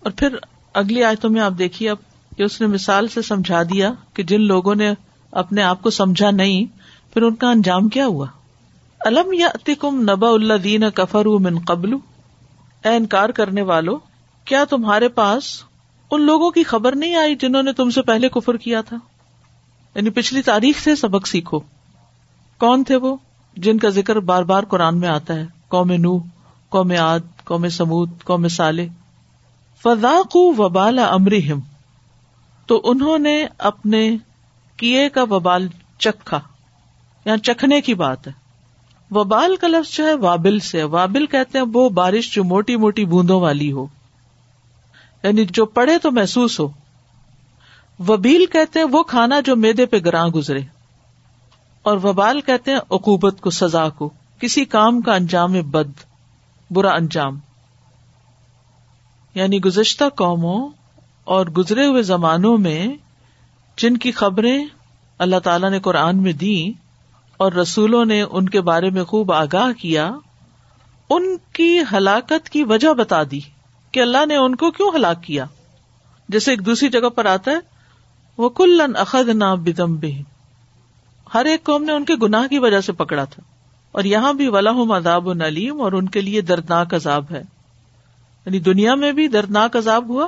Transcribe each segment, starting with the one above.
اور پھر اگلی آیتوں میں آپ دیکھیے، اب کہ اس نے مثال سے سمجھا دیا کہ جن لوگوں نے اپنے آپ کو سمجھا نہیں، پھر ان کا انجام کیا ہوا؟ الم یا کم نبا اللہ دین کفر من قبل؟ اے انکار کرنے والو، کیا تمہارے پاس ان لوگوں کی خبر نہیں آئی جنہوں نے تم سے پہلے کفر کیا تھا؟ یعنی پچھلی تاریخ سے سبق سیکھو۔ کون تھے وہ جن کا ذکر بار بار قرآن میں آتا ہے؟ قوم نو قوم آد قوم سمود قوم سالے فضاق وبال امرحم تو انہوں نے اپنے کیے کا وبال چکھا یا چکھنے کی بات ہے۔ وبال کا لفظ جو ہے، وابل سے وابل کہتے ہیں وہ بارش جو موٹی موٹی بوندوں والی ہو۔ یعنی جو پڑے تو محسوس ہو۔ وبیل کہتے ہیں وہ کھانا جو میدے پہ گراں گزرے۔ اور وبال کہتے ہیں عقوبت کو، سزا کو۔ کسی کام کا انجام بد، برا انجام۔ یعنی گزشتہ قوموں اور گزرے ہوئے زمانوں میں جن کی خبریں اللہ تعالی نے قرآن میں دی اور رسولوں نے ان کے بارے میں خوب آگاہ کیا، ان کی ہلاکت کی وجہ بتا دی کہ اللہ نے ان کو کیوں ہلاک کیا۔ جیسے ایک دوسری جگہ پر آتا ہے وہ کلن اخد نہ بدمبے ہر ایک قوم نے ان کے گناہ کی وجہ سے پکڑا تھا۔ اور یہاں بھی ولاحم عذاب و نلیم اور ان کے لیے دردناک عذاب ہے۔ یعنی دنیا میں بھی دردناک عذاب ہوا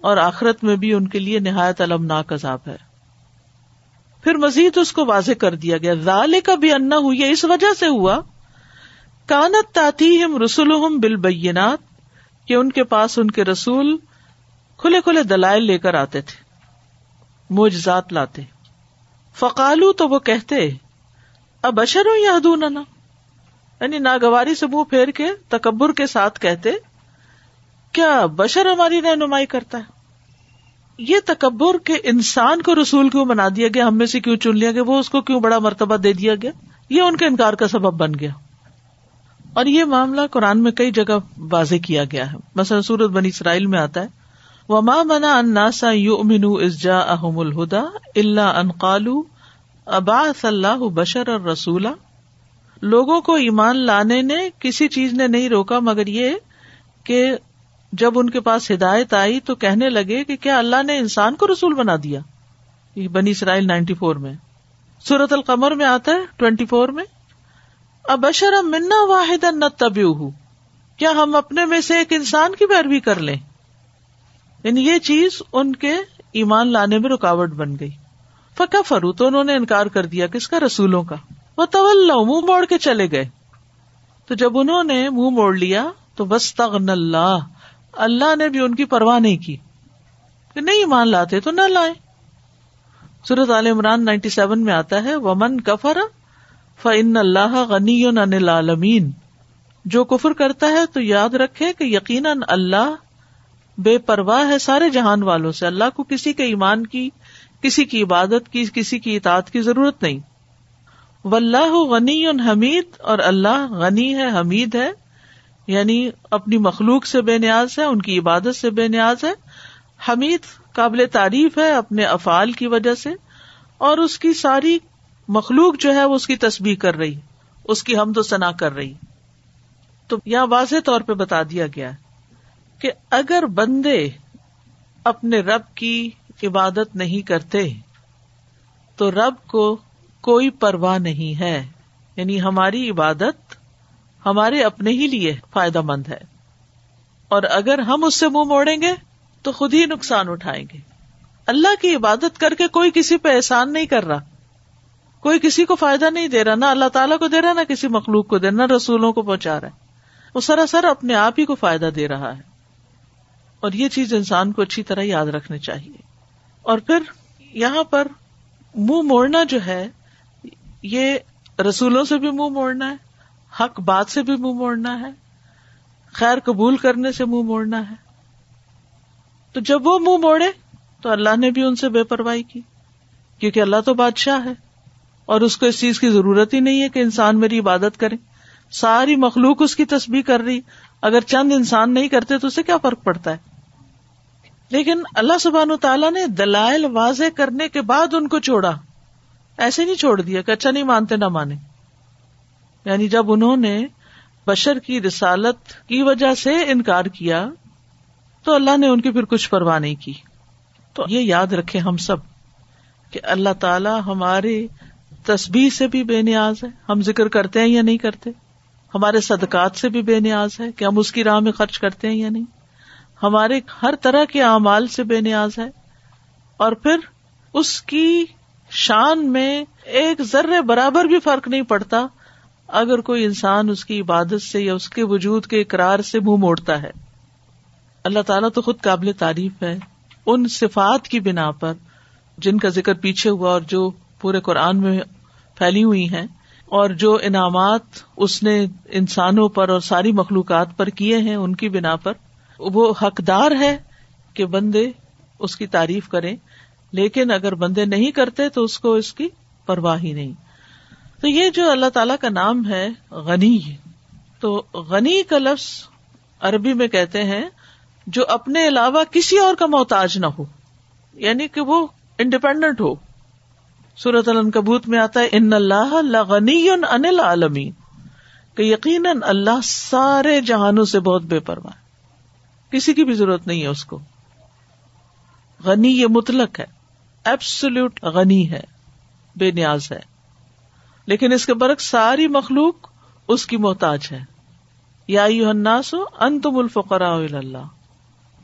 اور آخرت میں بھی ان کے لیے نہایت المناک عذاب ہے۔ پھر مزید اس کو واضح کر دیا گیا۔ ظال کا بھی انا ہوئی اس وجہ سے ہوا، کانت تاتی ہم رسول بالبینات، کہ ان کے پاس ان کے رسول کھلے کھلے دلائل لے کر آتے تھے موجزات لاتے۔ فقالو، تو وہ کہتے، اب اشر ہوں یا یعنی ناگواری سے منہ پھیر کے تکبر کے ساتھ کہتے کیا بشر ہماری رہنمائی کرتا ہے؟ یہ تکبر کے انسان کو رسول کیوں بنا دیا گیا؟ ہم میں سے کیوں چن لیا گیا؟ وہ اس کو کیوں بڑا مرتبہ دے دیا گیا؟ یہ ان کے انکار کا سبب بن گیا۔ اور یہ معاملہ قرآن میں کئی جگہ واضح کیا گیا ہے۔ مثلا سورت بنی اسرائیل میں آتا ہے۔ وہ ماں منا اناسا یو امین ازجا احم الہدا اللہ ان قالو ابا صلاح بشر اور رسولہ لوگوں کو ایمان لانے نے کسی چیز نے نہیں روکا، مگر یہ کہ جب ان کے پاس ہدایت آئی تو کہنے لگے کہ کیا اللہ نے انسان کو رسول بنا دیا؟ یہ بنی اسرائیل نائنٹی فور میں۔ سورت القمر میں آتا ہے، ٹوینٹی فور میں۔ اب اشر منا واحد نہ کیا ہم اپنے میں سے ایک انسان کی پیروی کر لیں؟ یعنی یہ چیز ان کے ایمان لانے میں رکاوٹ بن گئی۔ فکا فرو تو انہوں نے انکار کر دیا کس کا رسولوں کا۔ وہ طول منہ موڑ کے چلے گئے۔ تو جب انہوں نے منہ موڑ لیا تو بس تغن اللہ۔ اللہ نے بھی ان کی پرواہ نہیں کی کہ نہیں مان لاتے تو نہ لائے سورت عال عمران نائنٹی سیون میں آتا ہے، ومن کفر فن اللہ غنی عالمین جو کفر کرتا ہے تو یاد رکھے کہ یقیناً اللہ بے پرواہ ہے سارے جہان والوں سے۔ اللہ کو کسی کے ایمان کی، کسی کی عبادت کی، کسی کی اطاعت کی ضرورت نہیں۔ و اللہ غنی حمید اور اللہ غنی ہے، حمید ہے۔ یعنی اپنی مخلوق سے بے نیاز ہے، ان کی عبادت سے بے نیاز ہے۔ حمید قابل تعریف ہے اپنے افعال کی وجہ سے، اور اس کی ساری مخلوق جو ہے وہ اس کی تصویر کر رہی، اس کی ہم تو سنا کر رہی۔ تو یہاں واضح طور پہ بتا دیا گیا کہ اگر بندے اپنے رب کی عبادت نہیں کرتے، تو رب کو کوئی پرواہ نہیں ہے۔ یعنی ہماری عبادت ہمارے اپنے ہی لیے فائدہ مند ہے۔ اور اگر ہم اس سے منہ موڑیں گے تو خود ہی نقصان اٹھائیں گے۔ اللہ کی عبادت کر کے کوئی کسی پہ احسان نہیں کر رہا۔ کوئی کسی کو فائدہ نہیں دے رہا، نہ اللہ تعالیٰ کو دے رہا، نہ کسی مخلوق کو دے رہا، نہ رسولوں کو پہنچا رہا ہے۔ وہ سراسر اپنے آپ ہی کو فائدہ دے رہا ہے۔ اور یہ چیز انسان کو اچھی طرح یاد رکھنی چاہیے۔ اور پھر یہاں پر منہ موڑنا جو ہے، یہ رسولوں سے بھی منہ موڑنا ہے۔ حق بات سے بھی منہ موڑنا ہے، خیر قبول کرنے سے منہ موڑنا ہے۔ تو جب وہ منہ موڑے، تو اللہ نے بھی ان سے بے پرواہی کی، کیونکہ اللہ تو بادشاہ ہے۔ اور اس کو اس چیز کی ضرورت ہی نہیں ہے کہ انسان میری عبادت کرے۔ ساری مخلوق اس کی تصویر کر رہی، اگر چند انسان نہیں کرتے تو اسے کیا فرق پڑتا ہے؟ لیکن اللہ سبحان و تعالیٰ نے دلائل واضح کرنے کے بعد ان کو چھوڑا۔ ایسے نہیں چھوڑ دیا کہ اچھا نہیں مانتے، نہ مانے۔ یعنی جب انہوں نے بشر کی رسالت کی وجہ سے انکار کیا تو اللہ نے ان کی پھر کچھ پرواہ نہیں کی۔ تو یہ یاد رکھے ہم سب کہ اللہ تعالی ہماری تصبیح سے بھی بے نیاز ہے۔ ہم ذکر کرتے ہیں یا نہیں کرتے؟ ہمارے صدقات سے بھی بے نیاز ہے کہ ہم اس کی راہ میں خرچ کرتے ہیں یا نہیں؟ ہمارے ہر طرح کے اعمال سے بے نیاز ہے۔ اور پھر اس کی شان میں ایک ذرے برابر بھی فرق نہیں پڑتا۔ اگر کوئی انسان اس کی عبادت سے یا اس کے وجود کے اقرار سے منہ موڑتا ہے، اللہ تعالیٰ تو خود قابل تعریف ہے۔ ان صفات کی بنا پر، جن کا ذکر پیچھے ہوا اور جو پورے قرآن میں پھیلی ہوئی ہیں، اور جو انعامات اس نے انسانوں پر اور ساری مخلوقات پر کیے ہیں، ان کی بنا پر وہ حقدار ہے کہ بندے اس کی تعریف کریں۔ لیکن اگر بندے نہیں کرتے تو اس کو اس کی پرواہ ہی نہیں۔ تو یہ جو اللہ تعالی کا نام ہے غنی، تو غنی کا لفظ عربی میں کہتے ہیں جو اپنے علاوہ کسی اور کا محتاج نہ ہو یعنی کہ وہ انڈیپینڈنٹ ہو۔ سورت الکبوت میں آتا ہے، ان اللہ غنی انل عالمی کہ یقیناً اللہ سارے جہانوں سے بہت بے پرواہ کسی کی بھی ضرورت نہیں ہے اس کو۔ غنی یہ مطلق ہے ایبسلوٹ غنی ہے، بے نیاز ہے۔ لیکن اس کے برق ساری مخلوق اس کی محتاج ہے یا ان تم الفقرا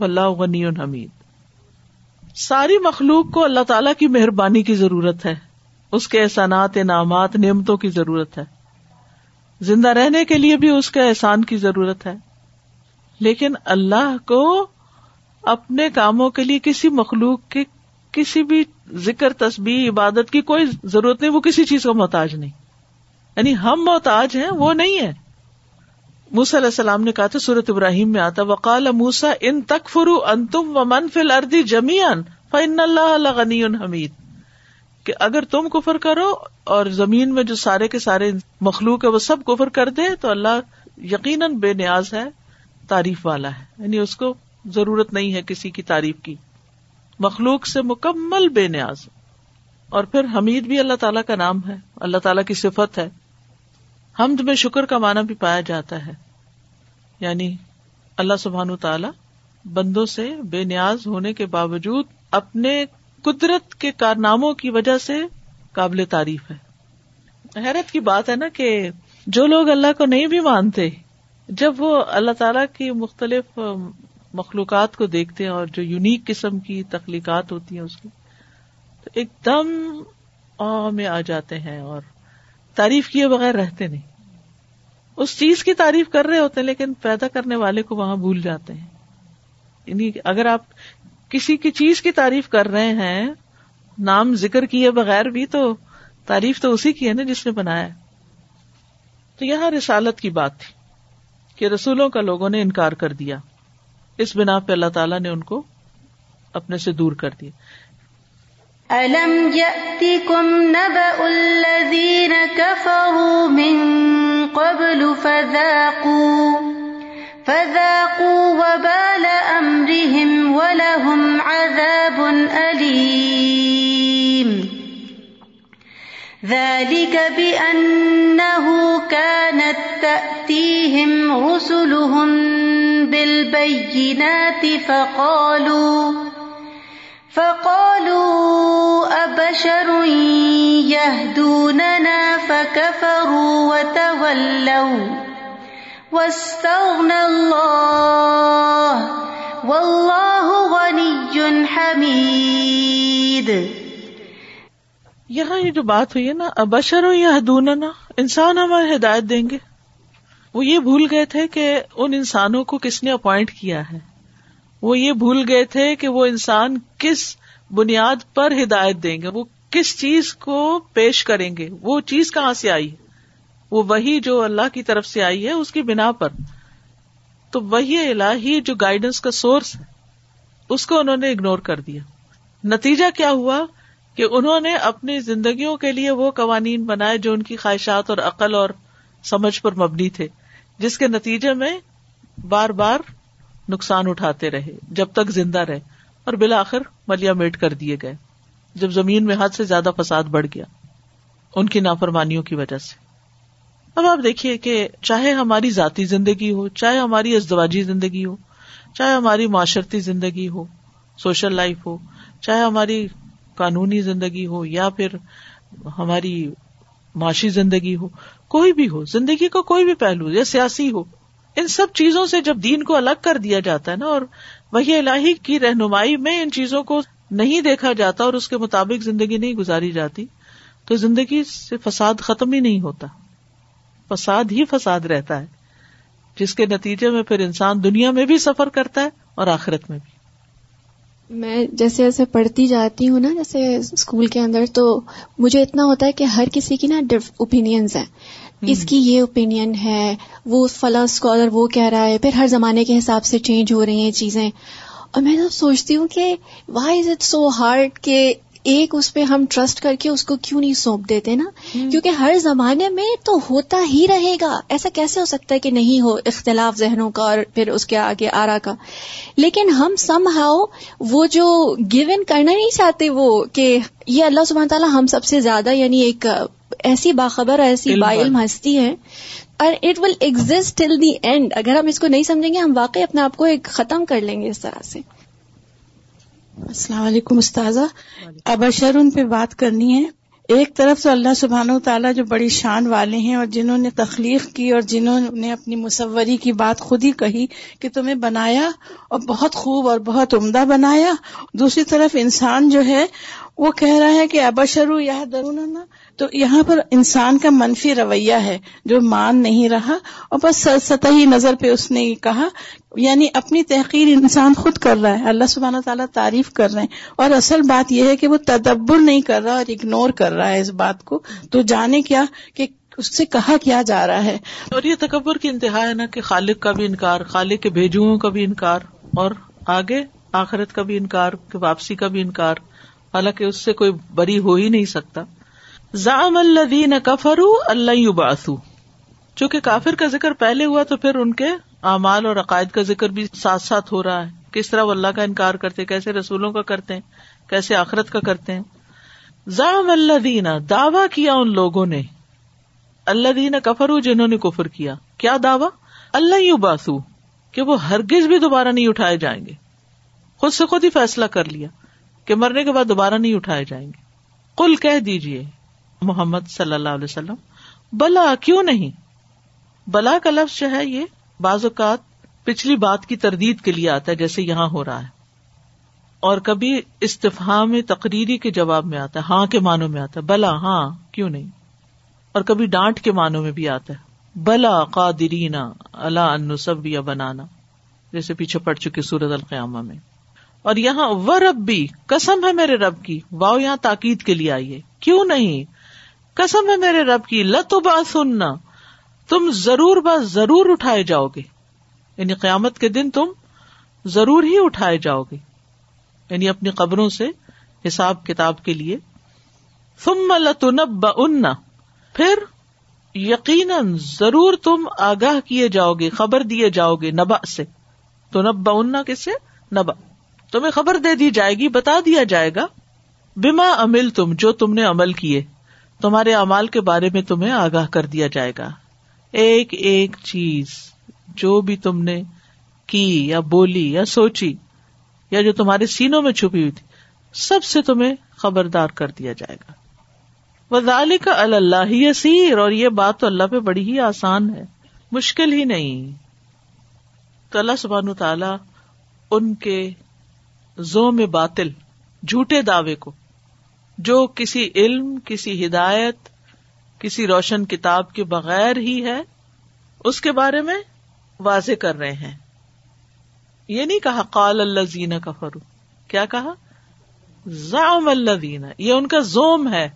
اللہ غنی حمید۔ ساری مخلوق کو اللہ تعالی کی مہربانی کی ضرورت ہے، اس کے احسانات، انعامات، نعمتوں کی ضرورت ہے۔ زندہ رہنے کے لیے بھی اس کے احسان کی ضرورت ہے۔ لیکن اللہ کو اپنے کاموں کے لیے کسی مخلوق کے کسی بھی ذکر، تسبیح، عبادت کی کوئی ضرورت نہیں، وہ کسی چیز کو محتاج نہیں۔ یعنی ہم محتاج ہیں، وہ نہیں ہے۔ موسا علیہ السلام نے کہا تھا سورت ابراہیم میں آتا وقال موسا ان تک فرو ان تم و من فل اردی جمیان فن اللہ غنی حمید کہ اگر تم کفر کرو اور زمین میں جو سارے کے سارے مخلوق ہے وہ سب کفر کر دے تو اللہ یقیناً بے نیاز ہے، تعریف والا ہے۔ یعنی اس کو ضرورت نہیں ہے کسی کی تعریف کی۔ مخلوق سے مکمل بے نیاز اور پھر حمید بھی اللہ تعالیٰ کا نام ہے، اللہ تعالیٰ کی صفت ہے۔ حمد میں شکر کا معنی بھی پایا جاتا ہے۔ یعنی اللہ سبحان تعالی بندوں سے بے نیاز ہونے کے باوجود اپنے قدرت کے کارناموں کی وجہ سے قابل تعریف ہے۔ حیرت کی بات ہے نا کہ جو لوگ اللہ کو نہیں بھی مانتے، جب وہ اللہ تعالی کی مختلف مخلوقات کو دیکھتے ہیں اور جو یونیک قسم کی تخلیقات ہوتی ہیں اس کی، تو ایک دم میں آ جاتے ہیں اور تعریف کیے بغیر رہتے نہیں۔ اس چیز کی تعریف کر رہے ہوتے ہیں لیکن پیدا کرنے والے کو وہاں بھول جاتے ہیں۔ یعنی اگر آپ کسی کی چیز کی تعریف کر رہے ہیں، نام ذکر کیے بغیر بھی تو تعریف تو اسی کی ہے نا جس نے بنایا۔ تو یہاں رسالت کی بات تھی کہ رسولوں کا لوگوں نے انکار کر دیا۔ اس بنا پہ اللہ تعالیٰ نے ان کو اپنے سے دور کر دیا۔ الم يأتكم نبأ الذين كفروا من قبل فذاقوا فذاقوا وبال أمرهم ولهم عذاب أليم۔ ذلك بأنه كانت تأتيهم رسلهم بالبينات فقالوا فقالوا، أبشر يهدوننا فكفروا وتولوا. واستغنى الله، والله غني حميد. یہاں یہ جو بات ہوئی ہے نا ابشر یا ہدوننا انسان ہمیں ہدایت دیں گے۔ وہ یہ بھول گئے تھے کہ ان انسانوں کو کس نے اپوائنٹ کیا ہے۔ وہ یہ بھول گئے تھے کہ وہ انسان کس بنیاد پر ہدایت دیں گے، وہ کس چیز کو پیش کریں گے۔ وہ چیز کہاں سے آئی؟ وہ وہی جو اللہ کی طرف سے آئی ہے، اس کی بنا پر۔ تو وہی الہی جو گائیڈنس کا سورس ہے، اس کو انہوں نے اگنور کر دیا۔ نتیجہ کیا ہوا؟ کہ انہوں نے اپنی زندگیوں کے لیے وہ قوانین بنائے جو ان کی خواہشات اور عقل اور سمجھ پر مبنی تھے۔ جس کے نتیجے میں بار بار نقصان اٹھاتے رہے، جب تک زندہ رہے، اور بالآخر ملیا میٹ کر دیے گئے، جب زمین میں حد سے زیادہ فساد بڑھ گیا، ان کی نافرمانیوں کی وجہ سے۔ اب آپ دیکھیے کہ چاہے ہماری ذاتی زندگی ہو، چاہے ہماری ازدواجی زندگی ہو، چاہے ہماری معاشرتی زندگی ہو، سوشل لائف ہو، چاہے ہماری قانونی زندگی ہو، یا پھر ہماری معاشی زندگی ہو کوئی بھی ہو، زندگی کا کوئی بھی پہلو، یا سیاسی ہو، ان سب چیزوں سے جب دین کو الگ کر دیا جاتا ہے نا، اور وہی الہی کی رہنمائی میں ان چیزوں کو نہیں دیکھا جاتا اور اس کے مطابق زندگی نہیں گزاری جاتی، تو زندگی سے فساد ختم ہی نہیں ہوتا۔ فساد ہی فساد رہتا ہے، جس کے نتیجے میں پھر انسان دنیا میں بھی سفر کرتا ہے اور آخرت میں بھی۔ میں جیسے جیسے پڑھتی جاتی ہوں نا جیسے اسکول کے اندر تو مجھے اتنا ہوتا ہے کہ ہر کسی کی نا اوپینینز ہیں۔ اس کی یہ اوپینین ہے وہ فلاں اسکالر وہ کہہ رہا ہے پھر ہر زمانے کے حساب سے چینج ہو رہی ہیں چیزیں۔ اور میں تو سوچتی ہوں کہ why is it so hard کہ ایک اس پہ ہم ٹرسٹ کر کے اس کو کیوں نہیں سونپ دیتے نا؟ کیونکہ ہر زمانے میں تو ہوتا ہی رہے گا۔ ایسا کیسے ہو سکتا ہے کہ نہیں ہو اختلاف ذہنوں کا اور پھر اس کے آگے آرا کا؟ لیکن ہم سم ہاؤ وہ جو گیو ان کرنا نہیں چاہتے وہ کہ یہ اللہ سبحانہ تعالیٰ ہم سب سے زیادہ یعنی ایک ایسی باخبر ایسی با علم ہستی ہے اور it will exist till the end اگر ہم اس کو نہیں سمجھیں گے ہم واقعی اپنے آپ کو ایک ختم کر لیں گے اس طرح سے۔ السلام علیکم استاذہ۔ اب اشر ان پہ بات کرنی ہے۔ ایک طرف تو اللہ سبحانہ و تعالیٰ جو بڑی شان والے ہیں اور جنہوں نے تخلیق کی اور جنہوں نے اپنی مصوری کی بات خود ہی کہی کہ تمہیں بنایا اور بہت خوب اور بہت عمدہ بنایا۔ دوسری طرف انسان جو ہے وہ کہہ رہا ہے کہ ابشرو یہ درون تو یہاں پر انسان کا منفی رویہ ہے جو مان نہیں رہا اور بس سطحی نظر پہ اس نے کہا یعنی اپنی تحقیر انسان خود کر رہا ہے، اللہ سبحانہ تعالیٰ تعریف کر رہے ہیں۔ اور اصل بات یہ ہے کہ وہ تدبر نہیں کر رہا اور اگنور کر رہا ہے اس بات کو۔ تو جانے کیا کہ اس سے کہا کیا جا رہا ہے۔ اور یہ تکبر کی انتہا ہے نا کہ خالق کا بھی انکار، خالق کے بھیجو کا بھی انکار، اور آگے آخرت کا بھی انکار، واپسی کا بھی انکار۔ حالانکہ اس سے کوئی بری ہو ہی نہیں سکتا۔ زام اللہ کفرو اللہ باسو چونکہ کافر کا ذکر پہلے ہوا تو پھر ان کے اعمال اور عقائد کا ذکر بھی ساتھ ساتھ ہو رہا ہے۔ کس طرح وہ اللہ کا انکار کرتے کیسے رسولوں کا کرتے ہیں، کیسے آخرت کا کرتے ہیں۔ زام اللہ دینا دعوی کیا ان لوگوں نے۔ اللہ دینا کفرو جنہوں نے کفر کیا۔ کیا دعوی؟ اللہ یو باسو کہ وہ ہرگز بھی دوبارہ نہیں اٹھائے جائیں گے۔ خود سے خود ہی فیصلہ کر لیا کہ مرنے کے بعد دوبارہ نہیں اٹھائے جائیں گے۔ کل کہہ دیجیے محمد صلی اللہ علیہ وسلم، بلا، کیوں نہیں؟ بلا کا لفظ جو ہے یہ بعض اوقات پچھلی بات کی تردید کے لیے آتا ہے، جیسے یہاں ہو رہا ہے۔ اور کبھی استفہا میں، تقریری کے جواب میں آتا ہے ہاں کے معنوں میں آتا ہے، بلا ہاں کیوں نہیں؟ اور کبھی ڈانٹ کے معنوں میں بھی آتا ہے۔ بلا قادرینا اللہ انسب یا بنانا، جیسے پیچھے پڑ چکی سورت القیامہ میں۔ اور یہاں و رب بھی کسم ہے میرے رب کی واؤ یہاں تاکید کے لیے آئیے کیوں نہیں؟ کسم ہے میرے رب کی لتو با سننا تم ضرور بات ضرور اٹھائے جاؤ گے۔ یعنی قیامت کے دن تم ضرور ہی اٹھائے جاؤ گے۔ یعنی اپنی قبروں سے حساب کتاب کے لیے۔ تم لتنب ان پھر یقیناً ضرور تم آگاہ کیے جاؤ گے، خبر دیے جاؤ گے نبا سے۔ تو نبا ان کس سے نبا تمہیں خبر دے دی جائے گی، بتا دیا جائے گا۔ بیما امل تم جو تم نے عمل کیے۔ تمہارے امال کے بارے میں تمہیں آگاہ کر دیا جائے گا۔ ایک ایک چیز جو بھی تم نے کی یا بولی یا سوچی یا جو تمہارے سینوں میں چھپی ہوئی تھی، سب سے تمہیں خبردار کر دیا جائے گا۔ وزال کا اللہ ہی اور یہ بات تو اللہ پہ بڑی ہی آسان ہے۔ مشکل ہی نہیں۔ تو اللہ سبحان تعالی ان کے زو میں باطل، جھوٹے دعوے کو جو کسی علم، کسی ہدایت، کسی روشن کتاب کے بغیر ہی ہے، اس کے بارے میں واضح کر رہے ہیں۔ یہ نہیں کہا قال اللہ زینا کا فرو کیا کہا؟ زام اللہ دینا یہ ان کا زوم ہے،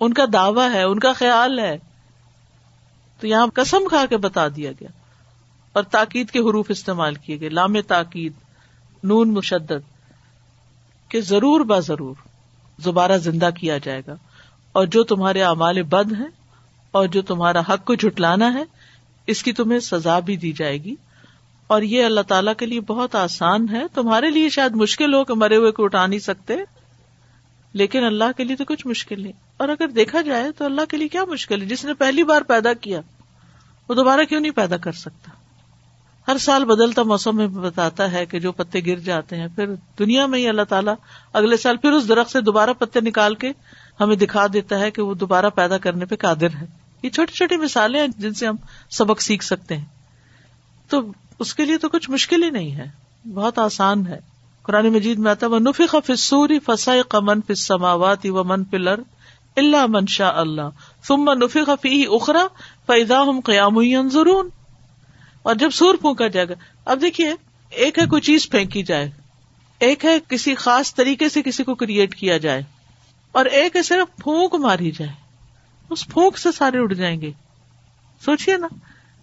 ان کا دعوی ہے، ان کا خیال ہے۔ تو یہاں قسم کھا کے بتا دیا گیا۔ اور تاکید کے حروف استعمال کیے گئے۔ لام تاکید، نون مشدد۔ کہ ضرور با ضرور۔ دوبارہ زندہ کیا جائے گا۔ اور جو تمہارے اعمال بد ہیں اور جو تمہارا حق کو جھٹلانا ہے، اس کی تمہیں سزا بھی دی جائے گی۔ اور یہ اللہ تعالیٰ کے لیے بہت آسان ہے۔ تمہارے لیے شاید مشکل ہو کہ مرے ہوئے کو اٹھا نہیں سکتے، لیکن اللہ کے لیے تو کچھ مشکل نہیں۔ اور اگر دیکھا جائے تو اللہ کے لیے کیا مشکل ہے؟ جس نے پہلی بار پیدا کیا، وہ دوبارہ کیوں نہیں پیدا کر سکتا؟ ہر سال بدلتا موسم میں بتاتا ہے کہ جو پتے گر جاتے ہیں، پھر دنیا میں ہی اللہ تعالیٰ اگلے سال پھر اس درخت سے دوبارہ پتے نکال کے ہمیں دکھا دیتا ہے کہ وہ دوبارہ پیدا کرنے پہ قادر ہے۔ یہ چھوٹی چھوٹی مثالیں ہیں جن سے ہم سبق سیکھ سکتے ہیں۔ تو اس کے لیے تو کچھ مشکل ہی نہیں ہے۔ بہت آسان ہے۔ قرآن مجید میں آتا وہ نفی خفصوری فسائے قمن فس سماوات و من پلر اللہ من شاء اللہ ثم نفی خفی اخرا پیدا ہم قیام ضرور اور جب سور پھونکا جائے گا۔ اب دیکھیے، ایک ہے کوئی چیز پھینکی جائے، ایک ہے کسی خاص طریقے سے کسی کو کریٹ کیا جائے، اور ایک ہے صرف پھونک ماری جائے۔ اس پھونک سے سارے اڑ جائیں گے۔ سوچیے نا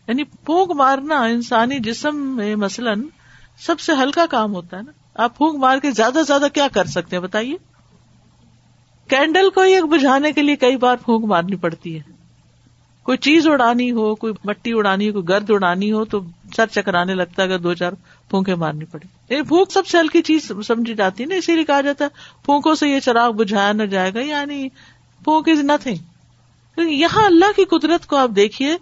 یعنی پھونک مارنا انسانی جسم میں مثلاً سب سے ہلکا کام ہوتا ہے نا۔ آپ پھونک مار کے زیادہ سے زیادہ کیا کر سکتے ہیں؟ بتائیے۔ کینڈل کو ایک بجھانے کے لیے کئی بار پھونک مارنی پڑتی ہے۔ کوئی چیز اڑانی ہو، کوئی مٹی اڑانی ہو، کوئی گرد اڑانی ہو تو سر چکرانے لگتا ہے اگر دو چار پھونکے مارنی پڑے۔ یعنی پھونک سب سے ہلکی چیز سمجھی جاتی ہے نا، اسی لیے کہا جاتا ہے پھونکوں سے یہ چراغ بجھایا نہ جائے گا۔ یعنی پھونک از نتھنگ یہاں اللہ کی قدرت کو آپ دیکھیے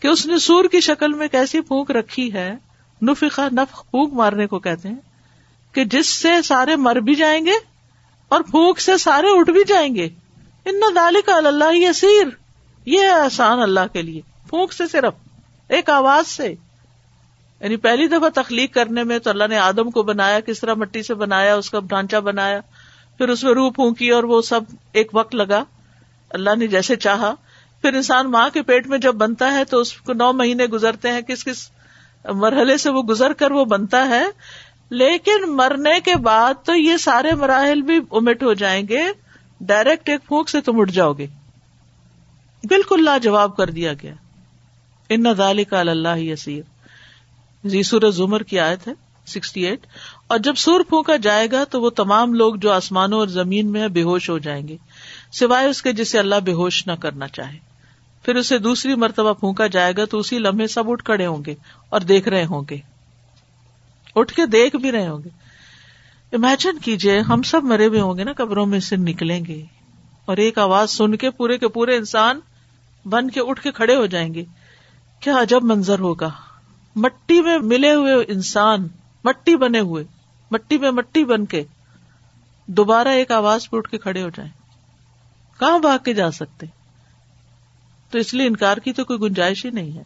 کہ اس نے سور کی شکل میں کیسی پھونک رکھی ہے نفقہ نف پھونک مارنے کو کہتے ہیں، کہ جس سے سارے مر بھی جائیں گے اور پھونک سے سارے اٹھ بھی جائیں گے۔ ان دال کا اللہ یسیر۔ یہ آسان اللہ کے لیے۔ پھونک سے صرف، ایک آواز سے۔ یعنی پہلی دفعہ تخلیق کرنے میں تو اللہ نے آدم کو بنایا، کس طرح مٹی سے بنایا، اس کا ڈھانچہ بنایا، پھر اس میں روح پھونکی اور وہ سب ایک وقت لگا۔ اللہ نے جیسے چاہا۔ پھر انسان ماں کے پیٹ میں جب بنتا ہے تو اس کو نو مہینے گزرتے ہیں، کس کس مرحلے سے وہ گزر کر وہ بنتا ہے۔ لیکن مرنے کے بعد تو یہ سارے مراحل بھی امٹ ہو جائیں گے۔ ڈائریکٹ ایک پھونک سے تم اٹھ جاؤ گے۔ بالکل لاجواب کر دیا گیا۔ ان نال کا اللہ یسیر۔ جی، سور زمر کی آیت ہے، سکسٹی ایٹ۔ اور جب سور پھونکا جائے گا تو وہ تمام لوگ جو آسمانوں اور زمین میں بے ہوش ہو جائیں گے۔ سوائے اس کے جسے اللہ بے ہوش نہ کرنا چاہے۔ پھر اسے دوسری مرتبہ پھونکا جائے گا تو اسی لمحے سب اٹھ کھڑے ہوں گے اور دیکھ رہے ہوں گے۔ اٹھ کے دیکھ بھی رہے ہوں گے۔ امیجن کیجیے ہم سب مرے ہوئے ہوں گے نا، قبروں میں سے نکلیں گے۔ اور ایک آواز سن کے پورے کے پورے انسان بن کے اٹھ کے کھڑے ہو جائیں گے۔ کیا عجب منظر ہوگا۔ مٹی میں ملے ہوئے انسان، مٹی بنے ہوئے، مٹی میں مٹی بن کے۔ دوبارہ ایک آواز پہ اٹھ کے کھڑے ہو جائیں۔ کہاں بھاگ کے جا سکتے؟ تو اس لیے انکار کی تو کوئی گنجائش ہی نہیں ہے۔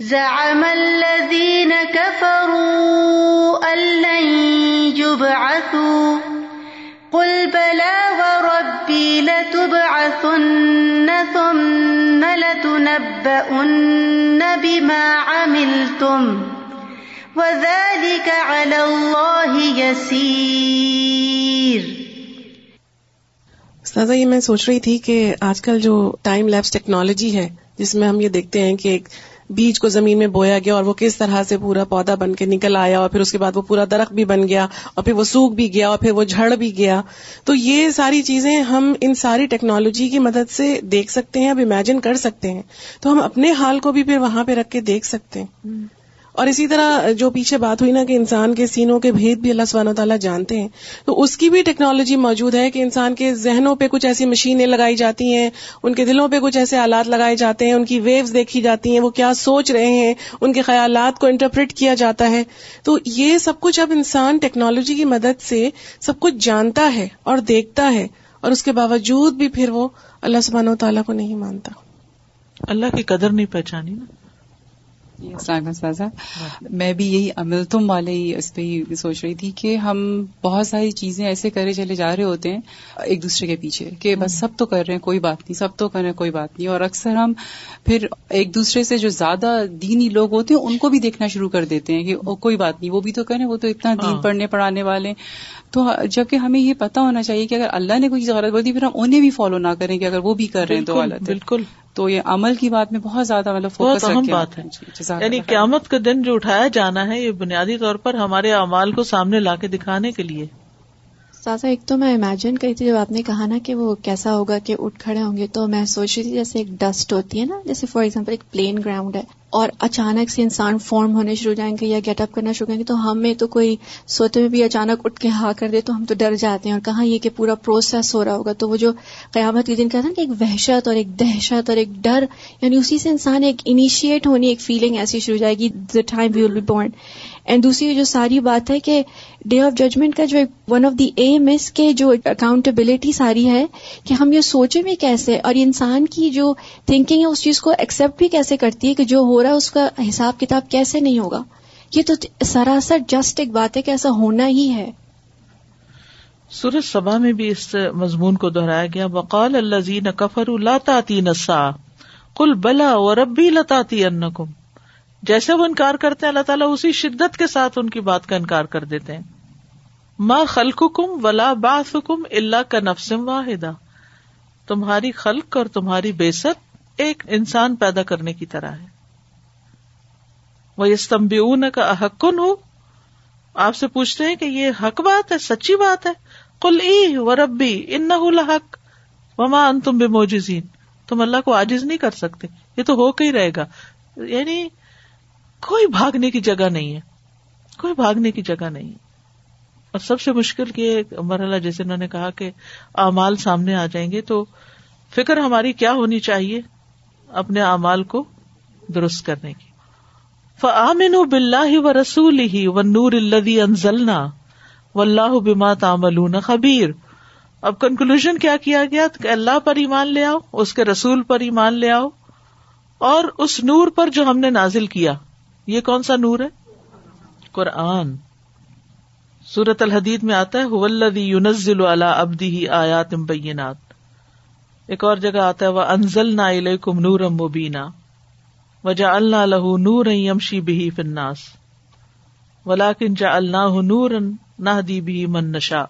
زعم الذين كفروا أن لن يبعثوا قل بلا وربي لتبعثن ثم لتنبؤن بما عملتم وذلك على الله يسير۔ استاذہ، یہ میں سوچ رہی تھی کہ آج کل جو ٹائم لیپس ٹیکنالوجی ہے، جس میں ہم یہ دیکھتے ہیں کہ ایک بیج کو زمین میں بویا گیا اور وہ کس طرح سے پورا پودا بن کے نکل آیا اور پھر اس کے بعد وہ پورا درخت بھی بن گیا اور پھر وہ سوکھ بھی گیا اور پھر وہ جھڑ بھی گیا۔ تو یہ ساری چیزیں ہم ان ساری ٹیکنالوجی کی مدد سے دیکھ سکتے ہیں، اب امیجن کر سکتے ہیں۔ تو ہم اپنے حال کو بھی پھر وہاں پہ رکھ کے دیکھ سکتے ہیں۔ اور اسی طرح جو پیچھے بات ہوئی نا کہ انسان کے سینوں کے بھید بھی اللہ سبحانہ تعالیٰ جانتے ہیں، تو اس کی بھی ٹیکنالوجی موجود ہے کہ انسان کے ذہنوں پہ کچھ ایسی مشینیں لگائی جاتی ہیں، ان کے دلوں پہ کچھ ایسے آلات لگائے جاتے ہیں، ان کی ویوز دیکھی جاتی ہیں، وہ کیا سوچ رہے ہیں، ان کے خیالات کو انٹرپریٹ کیا جاتا ہے۔ تو یہ سب کچھ اب انسان ٹیکنالوجی کی مدد سے سب کچھ جانتا ہے اور دیکھتا ہے، اور اس کے باوجود بھی پھر وہ اللہ سبحانہ تعالیٰ کو نہیں مانتا۔ اللہ کی قدر نہیں پہچانی نا۔ میں بھی یہی عمل تم والے ہی اس پہ ہی سوچ رہی تھی کہ ہم بہت ساری چیزیں ایسے کرے چلے جا رہے ہوتے ہیں ایک دوسرے کے پیچھے کہ بس سب تو کر رہے ہیں کوئی بات نہیں سب تو کر رہے ہیں کوئی بات نہیں۔ اور اکثر ہم پھر ایک دوسرے سے جو زیادہ دینی لوگ ہوتے ہیں ان کو بھی دیکھنا شروع کر دیتے ہیں کہ کوئی بات نہیں وہ بھی تو کریں وہ تو اتنا دین ہاں۔ پڑھنے پڑھانے والے تو جبکہ ہمیں یہ پتا ہونا چاہیے کہ اگر اللہ نے کوئی چیز غلط بول دی پھر ہم انہیں بھی فالو نہ کریں کہ اگر وہ بھی کر رہے ہیں تو غلط بالکل۔ تو یہ عمل کی بات میں بہت زیادہ مطلب فوکس اہم بات ہے۔ جی، یعنی قیامت کا دن جو اٹھایا جانا ہے یہ بنیادی طور پر ہمارے اعمال کو سامنے لا کے دکھانے کے لیے۔ سازا ایک تو میں امیجن کری تھی جب آپ نے کہا نا کہ وہ کیسا ہوگا کہ اٹھ کھڑے ہوں گے تو میں سوچ رہی تھی جیسے ایک ڈسٹ ہوتی ہے نا جیسے فار ایگزامپل ایک پلین گراؤنڈ ہے۔ اور اچانک سے انسان فارم ہونے شروع ہو جائیں گے یا گیٹ اپ کرنا شروع کریں گے، تو ہمیں تو کوئی سوتے میں بھی اچانک اٹھ کے ہا کر دے تو ہم تو ڈر جاتے ہیں۔ اور کہاں یہ کہ پورا پروسیس ہو رہا ہوگا؟ تو وہ جو قیامت کے دن کہتے ہیں کہ ایک وحشت اور ایک دہشت اور ایک ڈر یعنی اسی سے انسان ایک انیشیٹ ہونی، ایک فیلنگ ایسی شروع ہو جائے گی the time we will be born and دوسری جو ساری بات ہے کہ ڈے آف ججمنٹ کا جو ون آف دی ایم اس کے جو اکاؤنٹیبلٹی ساری ہے کہ ہم یہ سوچیں بھی کیسے اور انسان کی جو تھنکنگ ہے اس چیز کو ایکسپٹ بھی کیسے کرتی ہے کہ جو ہو رہا ہے اس کا حساب کتاب کیسے نہیں ہوگا؟ یہ تو سراسر جسٹ ایک بات ہے کہ ایسا ہونا ہی ہے۔ سورج سبا میں بھی اس مضمون کو دہرایا گیا، وقال اللہ زین کفر لاتی نسا کل بلا اور ربی لتاتی ان جیسے وہ انکار کرتے ہیں، اللہ تعالیٰ اسی شدت کے ساتھ ان کی بات کا انکار کر دیتے ہیں۔ ماں خلق کم ولا باس حکم اللہ کا نفسم واحدہ۔ تمہاری خلق اور تمہاری بےسط ایک انسان پیدا کرنے کی طرح ہے۔ وہ استمبی کا احکن ہو آپ سے پوچھتے ہیں کہ یہ حق بات ہے، سچی بات ہے؟ کل ای و ربی ان حق وما ان تم بے موجزین تم اللہ کو آجز نہیں کر سکتے۔ یہ تو ہو کے ہی رہے گا۔ یعنی کوئی بھاگنے کی جگہ نہیں ہے۔ کوئی بھاگنے کی جگہ نہیں۔ ہے اور سب سے مشکل یہ مرحلہ جیسے انہوں نے کہا کہ اعمال سامنے آ جائیں گے تو فکر ہماری کیا ہونی چاہیے اپنے اعمال کو درست کرنے کی۔ فمن بلّہ و رسول ہی و نور الدی انزلنا و اللہ بما تامل خبیر اب کنکلوژ کیا کیا گیا؟ کہ اللہ پر ایمان لے آؤ، اس کے رسول پر ایمان لے آؤ اور اس نور پر جو ہم نے نازل کیا۔ یہ کون سا نور ہے؟ قرآن۔ سورت الحدید میں آتا ہے ولدی یونزل ابدی ہی آیات بینات۔ ایک اور جگہ آتا ہے وہ انزل نا کم نور مبینہ وجا اللہ لہ نور یمشی بھی فناس ولاکن جا اللہ نور نہ دی بھی من نشا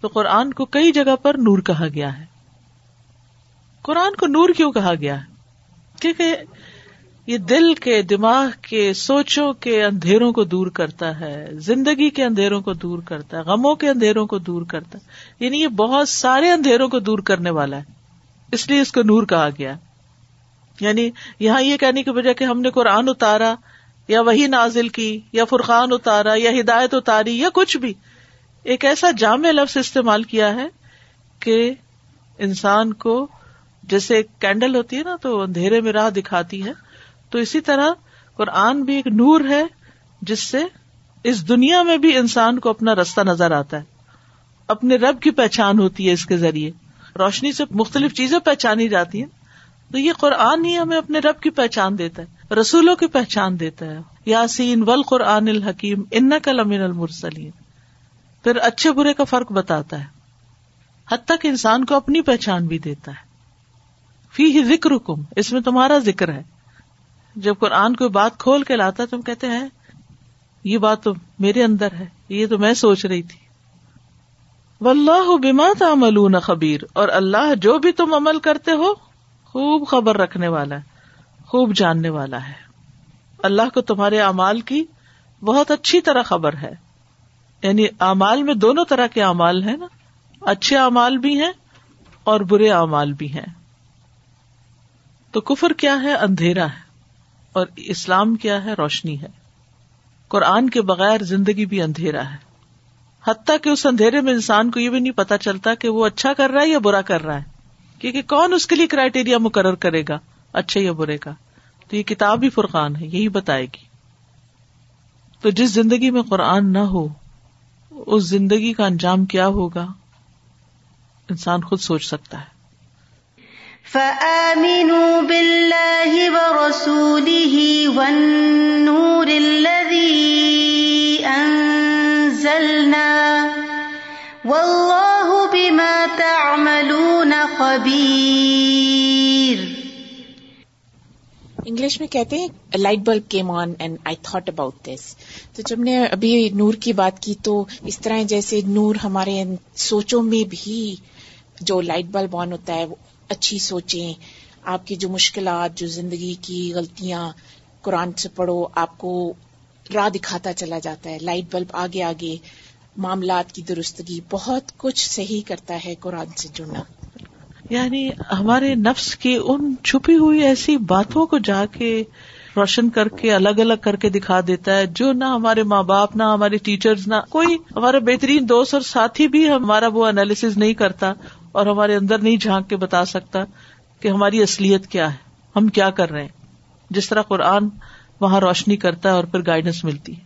تو قرآن کو کئی جگہ پر نور کہا گیا ہے۔ قرآن کو نور کیوں کہا گیا ہے؟ کیونکہ یہ دل کے، دماغ کے، سوچوں کے اندھیروں کو دور کرتا ہے، زندگی کے اندھیروں کو دور کرتا ہے، غموں کے اندھیروں کو دور کرتا ہے۔ یعنی یہ بہت سارے اندھیروں کو دور کرنے والا ہے۔ اس لیے اس کو نور کہا گیا۔ یعنی یہاں یہ کہنے کی وجہ کہ ہم نے قرآن اتارا، یا وہی نازل کی، یا فرقان اتارا، یا ہدایت اتاری، یا کچھ بھی۔ ایک ایسا جامع لفظ استعمال کیا ہے کہ انسان کو جیسے کینڈل ہوتی ہے نا تو اندھیرے میں راہ دکھاتی ہے۔ تو اسی طرح قرآن بھی ایک نور ہے جس سے اس دنیا میں بھی انسان کو اپنا رستہ نظر آتا ہے۔ اپنے رب کی پہچان ہوتی ہے اس کے ذریعے۔ روشنی سے مختلف چیزیں پہچانی جاتی ہیں۔ تو یہ قرآن ہی ہمیں اپنے رب کی پہچان دیتا ہے۔ رسولوں کی پہچان دیتا ہے۔ یاسین ول قرآن الحکیم ان کل امین المرسلیم پھر اچھے برے کا فرق بتاتا ہے۔ حد تک انسان کو اپنی پہچان بھی دیتا ہے۔ فی ذکر کم اس میں تمہارا ذکر ہے۔ جب قرآن کوئی بات کھول کے لاتا تم کہتے ہیں، یہ بات تو میرے اندر ہے، یہ تو میں سوچ رہی تھی۔ بما تعملون خبیر، اور اللہ جو بھی تم عمل کرتے ہو، خوب خبر رکھنے والا ہے، خوب جاننے والا ہے۔ اللہ کو تمہارے اعمال کی بہت اچھی طرح خبر ہے۔ یعنی اعمال میں دونوں طرح کے اعمال ہیں نا۔ اچھے اعمال بھی ہیں اور برے اعمال بھی ہیں۔ تو کفر کیا ہے؟ اندھیرا ہے۔ اور اسلام کیا ہے روشنی ہے۔ قرآن کے بغیر زندگی بھی اندھیرا ہے۔ حتیٰ کہ اس اندھیرے میں انسان کو یہ بھی نہیں پتا چلتا کہ وہ اچھا کر رہا ہے یا برا کر رہا ہے۔ کیونکہ کون اس کے لیے کرائٹیریا مقرر کرے گا؟ اچھے یا برے کا؟ تو یہ کتاب ہی فرقان ہے، یہی بتائے گی۔ تو جس زندگی میں قرآن نہ ہو، اس زندگی کا انجام کیا ہوگا؟ انسان خود سوچ سکتا ہے۔ فآمنوا بالله ورسوله والنور الذي أنزلنا والله بما تعملون خبير. انگلش میں کہتے ہیں light bulb came on and I thought about this تو جب نے ابھی نور کی بات کی تو اس طرح جیسے نور ہمارے سوچوں میں بھی جو لائٹ بلب آن ہوتا ہے اچھی سوچیں، آپ کی جو مشکلات، جو زندگی کی غلطیاں قرآن سے پڑھو، آپ کو راہ دکھاتا چلا جاتا ہے، لائٹ بلب آگے آگے، معاملات کی درستگی، بہت کچھ صحیح کرتا ہے قرآن سے جڑنا۔ یعنی ہمارے نفس کی ان چھپی ہوئی ایسی باتوں کو جا کے روشن کر کے، الگ الگ کر کے دکھا دیتا ہے، جو نہ ہمارے ماں باپ، نہ ہمارے ٹیچرز نہ کوئی ہمارا بہترین دوست اور ساتھی بھی ہمارا وہ انالیس نہیں کرتا۔ اور ہمارے اندر نہیں جھانک کے بتا سکتا کہ ہماری اصلیت کیا ہے، ہم کیا کر رہے ہیں۔ جس طرح قرآن وہاں روشنی کرتا ہے اور پھر گائیڈنس ملتی ہے۔